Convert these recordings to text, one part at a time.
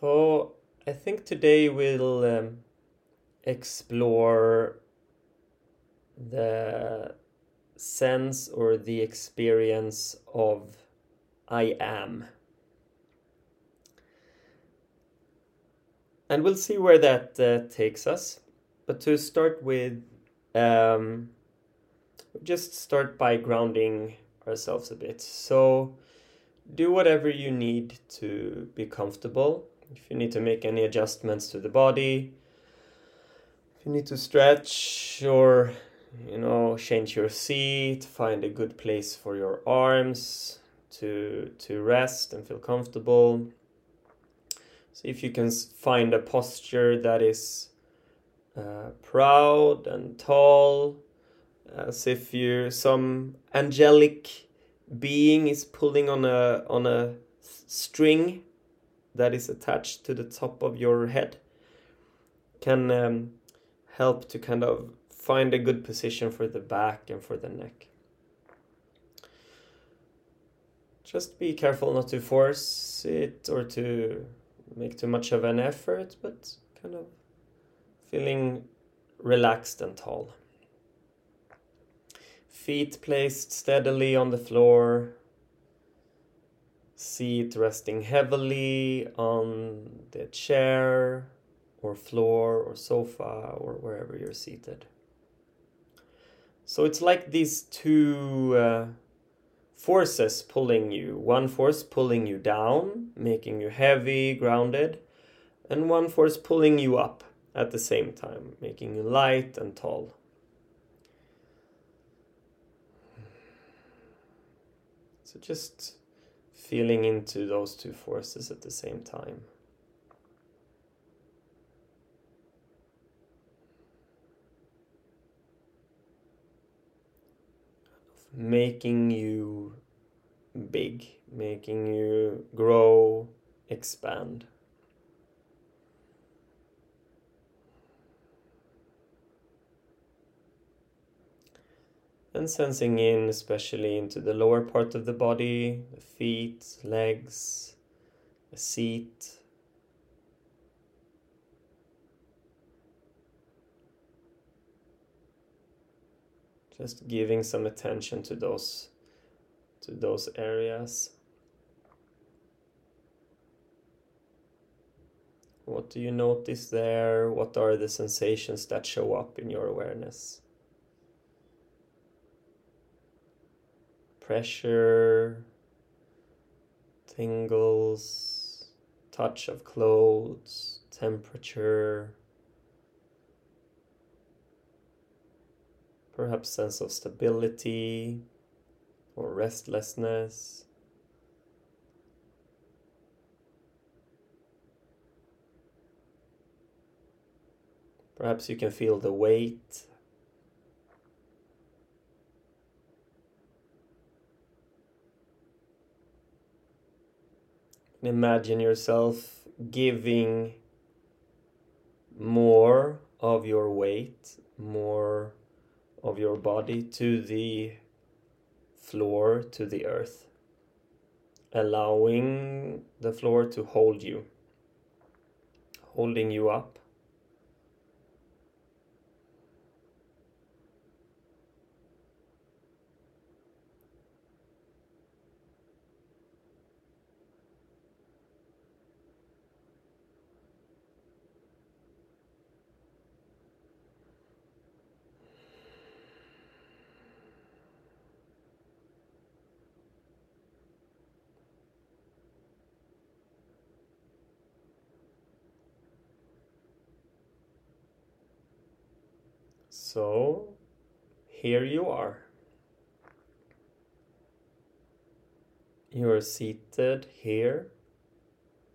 So, I think today we'll um, explore the sense or the experience of I am. And we'll see where that uh, takes us. But to start with, um, just start by grounding ourselves a bit. So, do whatever you need to be comfortable. If you need to make any adjustments to the body, if you need to stretch or you know change your seat, find a good place for your arms to to rest and feel comfortable. See if you can find a posture that is uh, proud and tall, as if you some angelic being is pulling on a on a string that is attached to the top of your head can um, help to kind of find a good position for the back and for the neck. Just be careful not to force it or to make too much of an effort, but kind of feeling relaxed and tall. Feet placed steadily on the floor. Seat resting heavily on the chair or floor or sofa or wherever you're seated. So it's like these two uh, forces pulling you. One force pulling you down, making you heavy, grounded, and one force pulling you up at the same time, making you light and tall. So just feeling into those two forces at the same time. Making you big, making you grow, expand. And sensing in especially into the lower part of the body, the feet, legs, the seat. Just giving some attention to those to those areas. What do you notice there? What are the sensations that show up in your awareness? Pressure, tingles, touch of clothes, temperature, perhaps sense of stability or restlessness. Perhaps you can feel the weight imagine yourself giving more of your weight, more of your body to the floor, to the earth, allowing the floor to hold you, holding you up. So here you are. You are seated here.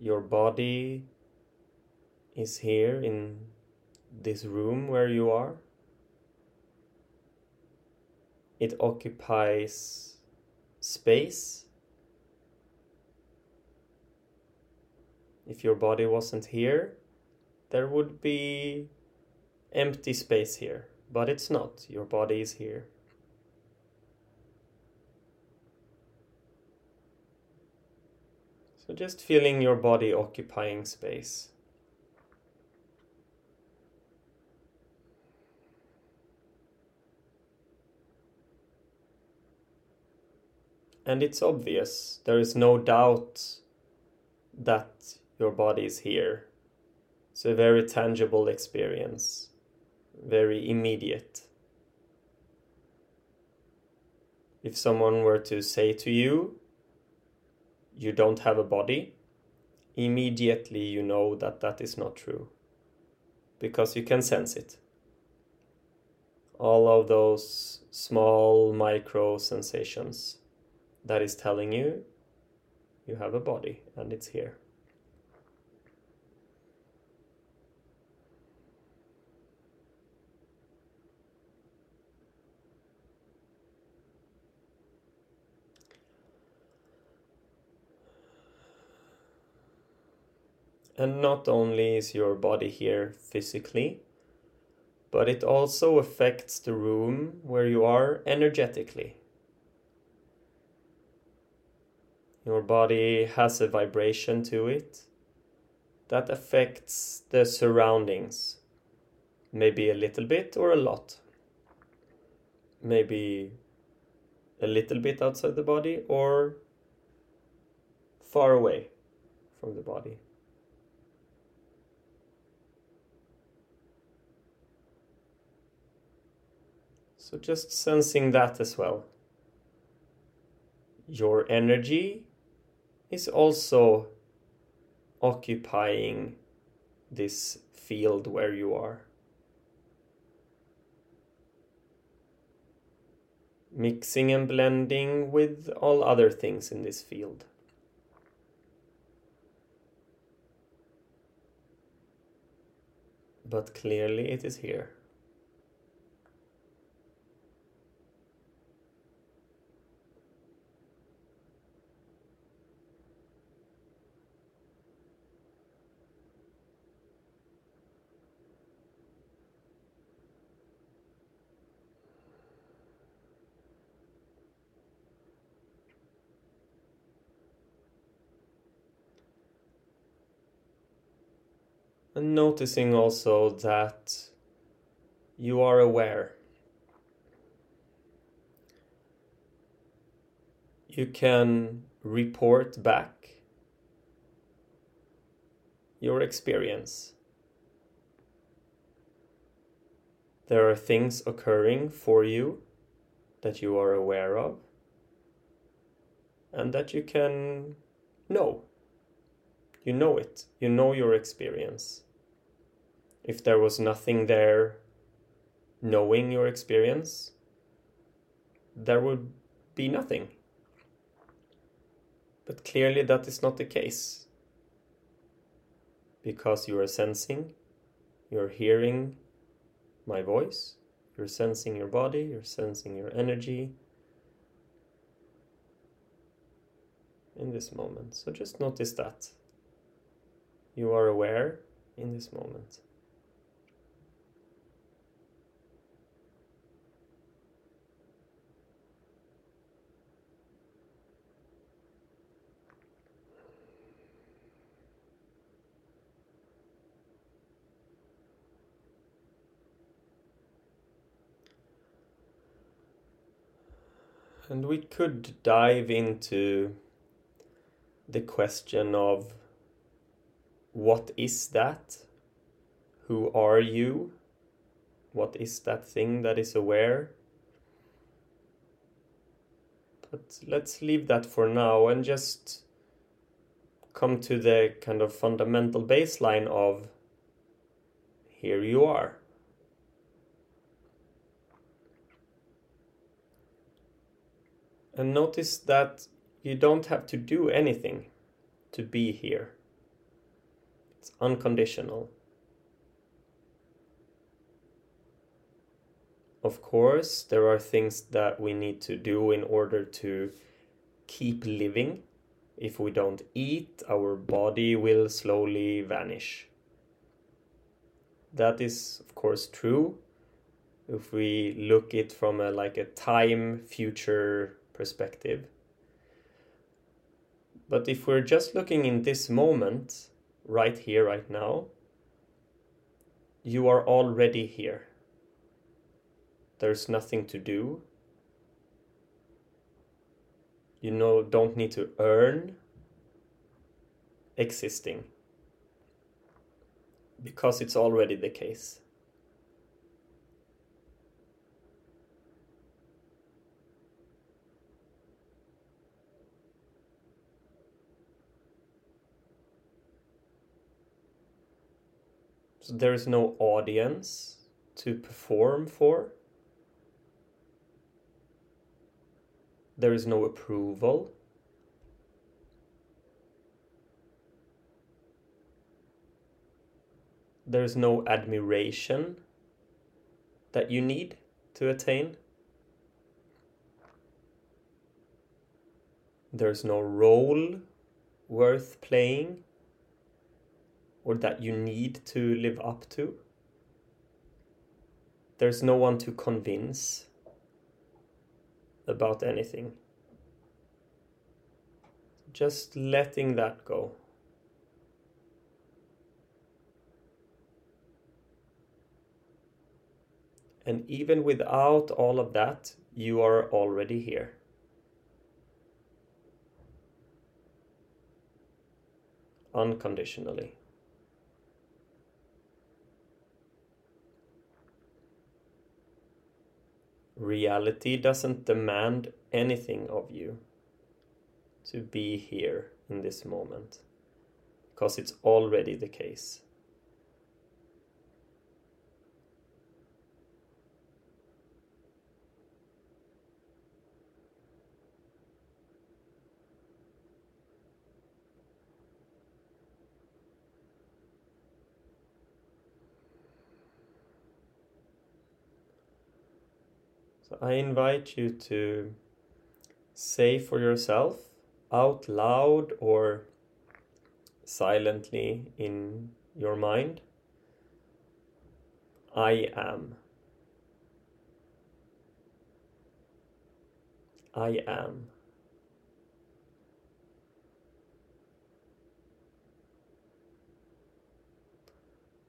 Your body is here in this room where you are. It occupies space. If your body wasn't here, there would be empty space here but it's not. Your body is here. So just feeling your body occupying space. And it's obvious, there is no doubt that your body is here. It's a very tangible experience, very immediate. If someone were to say to you, you don't have a body, immediately you know that that is not true. Because you can sense it. All of those small micro sensations that is telling you you have a body and it's here. And not only is your body here physically, but it also affects the room where you are energetically. Your body has a vibration to it that affects the surroundings, maybe a little bit or a lot. Maybe a little bit outside the body or far away from the body. So just sensing that as well. Your energy is also occupying this field where you are. Mixing and blending with all other things in this field. But clearly it is here. And noticing also that you are aware. You can report back your experience. There are things occurring for you that you are aware of and that you can know. You know it. You know your experience. If there was nothing there knowing your experience, there would be nothing. But clearly, that is not the case. Because you are sensing, you're hearing my voice, you're sensing your body, you're sensing your energy in this moment. So just notice that you are aware in this moment. And we could dive into the question of what is that? Who are you? What is that thing that is aware? But let's leave that for now and just come to the kind of fundamental baseline of here you are. And notice that you don't have to do anything to be here. It's unconditional. Of course, there are things that we need to do in order to keep living. If we don't eat, our body will slowly vanish. That is, of course, true. If we look it from a like a time future perspective. But if we're just looking in this moment, right here, right now, you are already here. There's nothing to do. You know, don't need to earn existing because it's already the case. So there is no audience to perform for. There is no approval. There is no admiration that you need to attain. There's no role worth playing or that you need to live up to. There's no one to convince about anything. Just letting that go. And even without all of that, you are already here. Unconditionally. Reality doesn't demand anything of you to be here in this moment because it's already the case. I invite you to say for yourself out loud or silently in your mind I am. I am.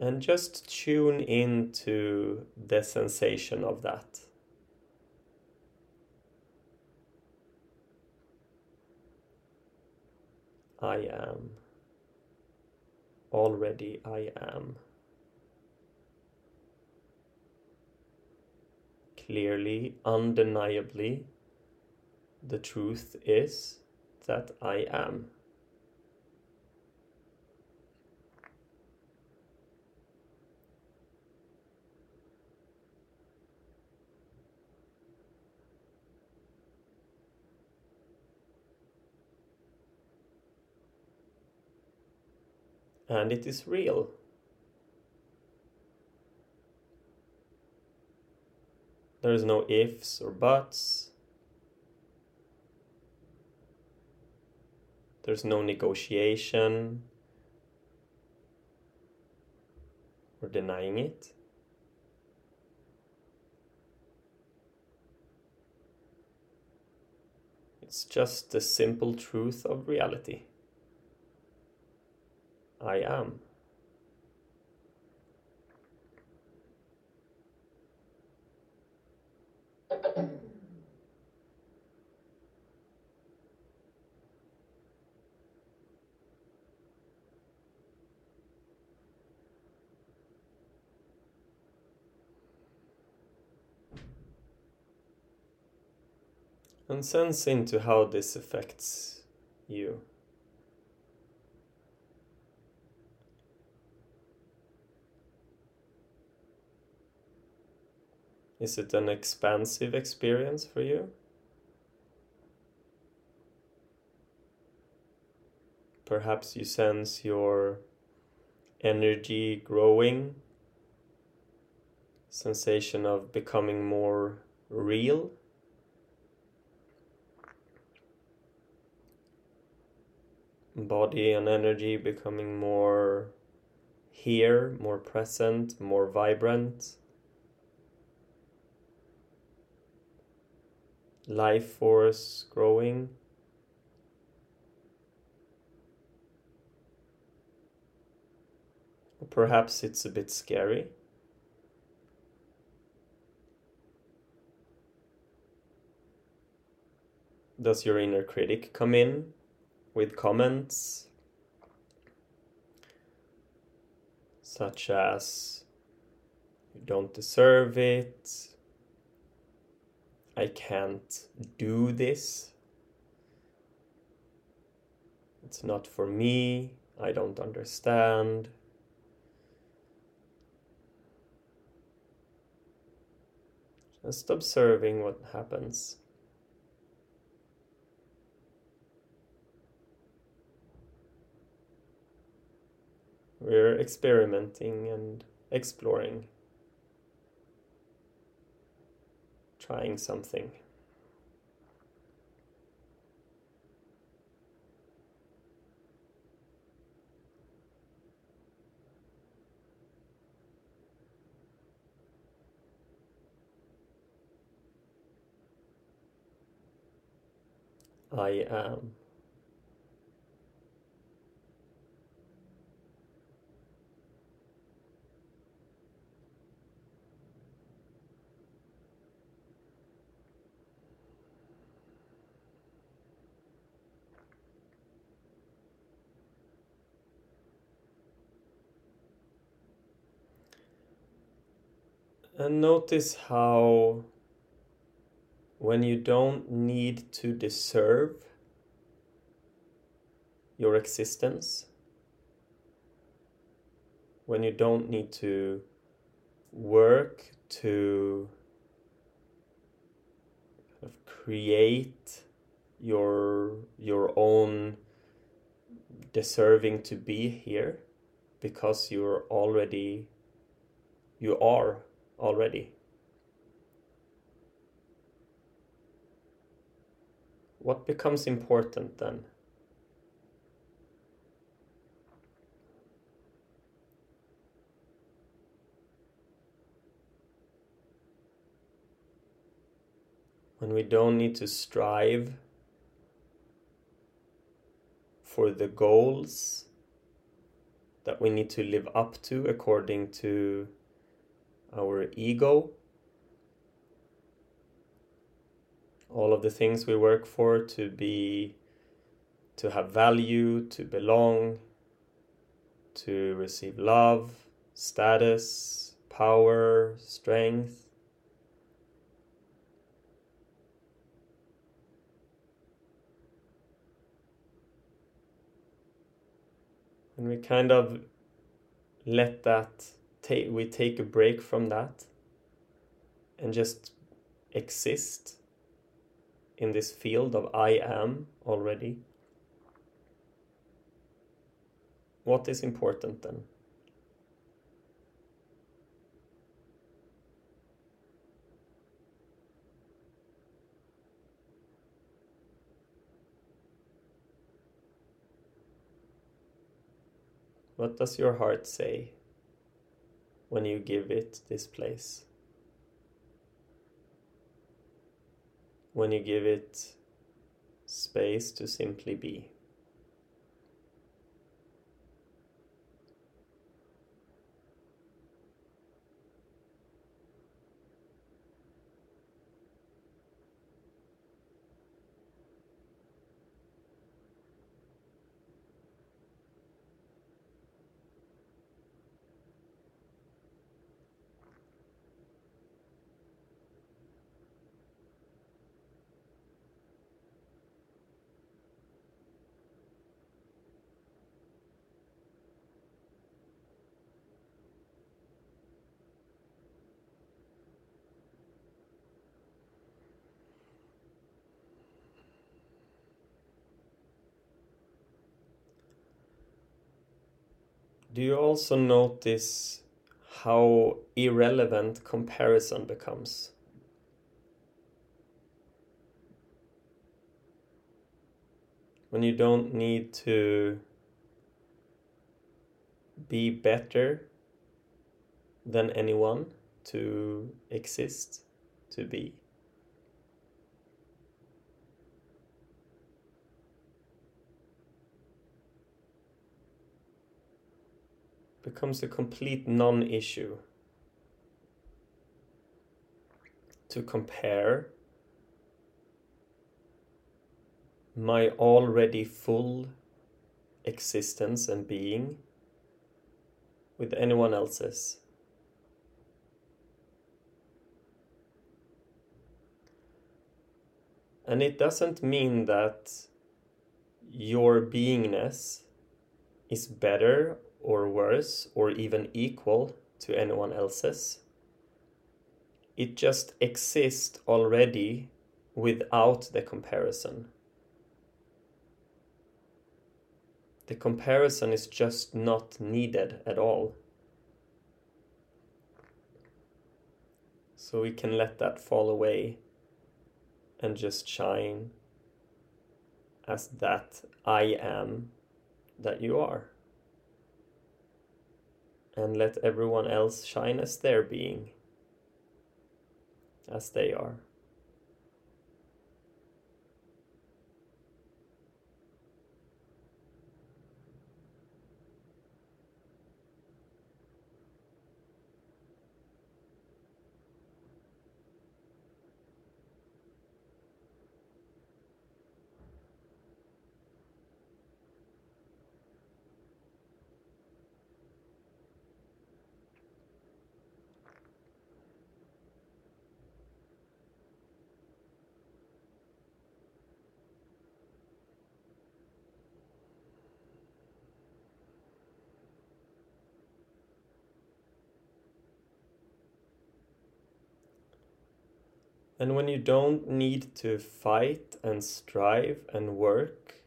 And just tune into the sensation of that. I am. Already I am. Clearly, undeniably, the truth is that I am. And it is real. There is no ifs or buts. There's no negotiation or denying it. It's just the simple truth of reality. I am. and sense into how this affects you. Is it an expansive experience for you? Perhaps you sense your energy growing, sensation of becoming more real. Body and energy becoming more here, more present, more vibrant. life force growing. Perhaps it's a bit scary. Does your inner critic come in with comments such as, you don't deserve it, I can't do this, it's not for me, I don't understand. Just observing what happens. We're experimenting and exploring, trying something. I am. And notice how, when you don't need to deserve your existence, when you don't need to work to kind of create your your own deserving to be here because you're already you are already. What becomes important then? When we don't need to strive for the goals that we need to live up to according to our ego, all of the things we work for to be, to have value, to belong, to receive love, status, power, strength. And we kind of let that take we take a break from that and just exist in this field of I am already. What is important then? What does your heart say? When you give it this place. When you give it space to simply be. Do you also notice how irrelevant comparison becomes? When you don't need to be better than anyone to exist, to be. Becomes a complete non issue to compare my already full existence and being with anyone else's. And it doesn't mean that your beingness is better or worse or even equal to anyone else's. It just exists already without the comparison. The comparison is just not needed at all. So we can let that fall away and just shine as that I am that you are. And let everyone else shine as their being, as they are. And when you don't need to fight and strive and work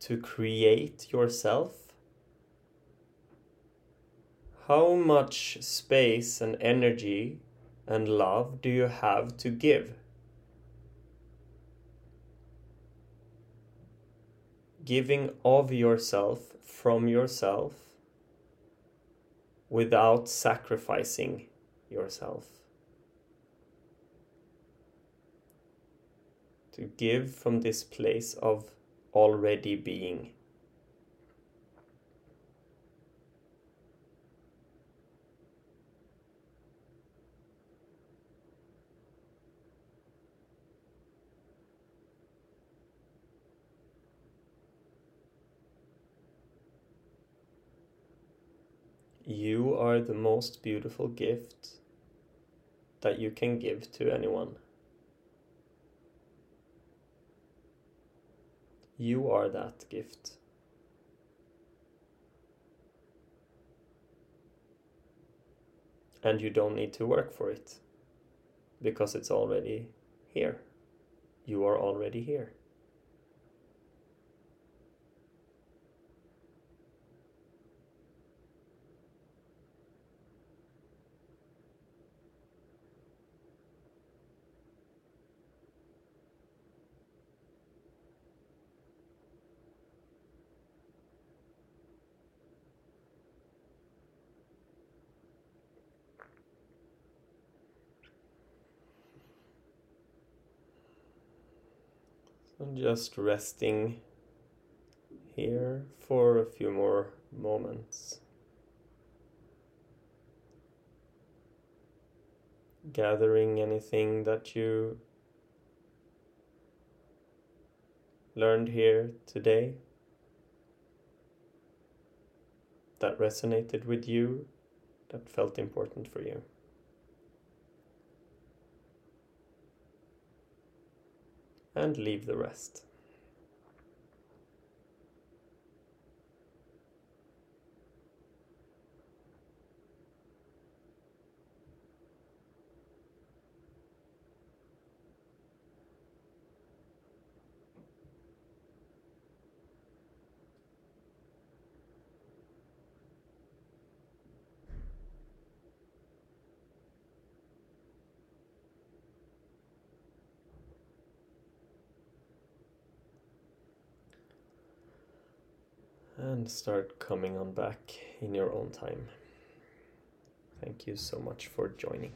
to create yourself, how much space and energy and love do you have to give? Giving of yourself from yourself without sacrificing yourself. To give from this place of already being. You are the most beautiful gift that you can give to anyone. You are that gift. And you don't need to work for it because it's already here. You are already here. And just resting here for a few more moments. Gathering anything that you learned here today that resonated with you, that felt important for you. And leave the rest. Start coming on back in your own time. Thank you so much for joining.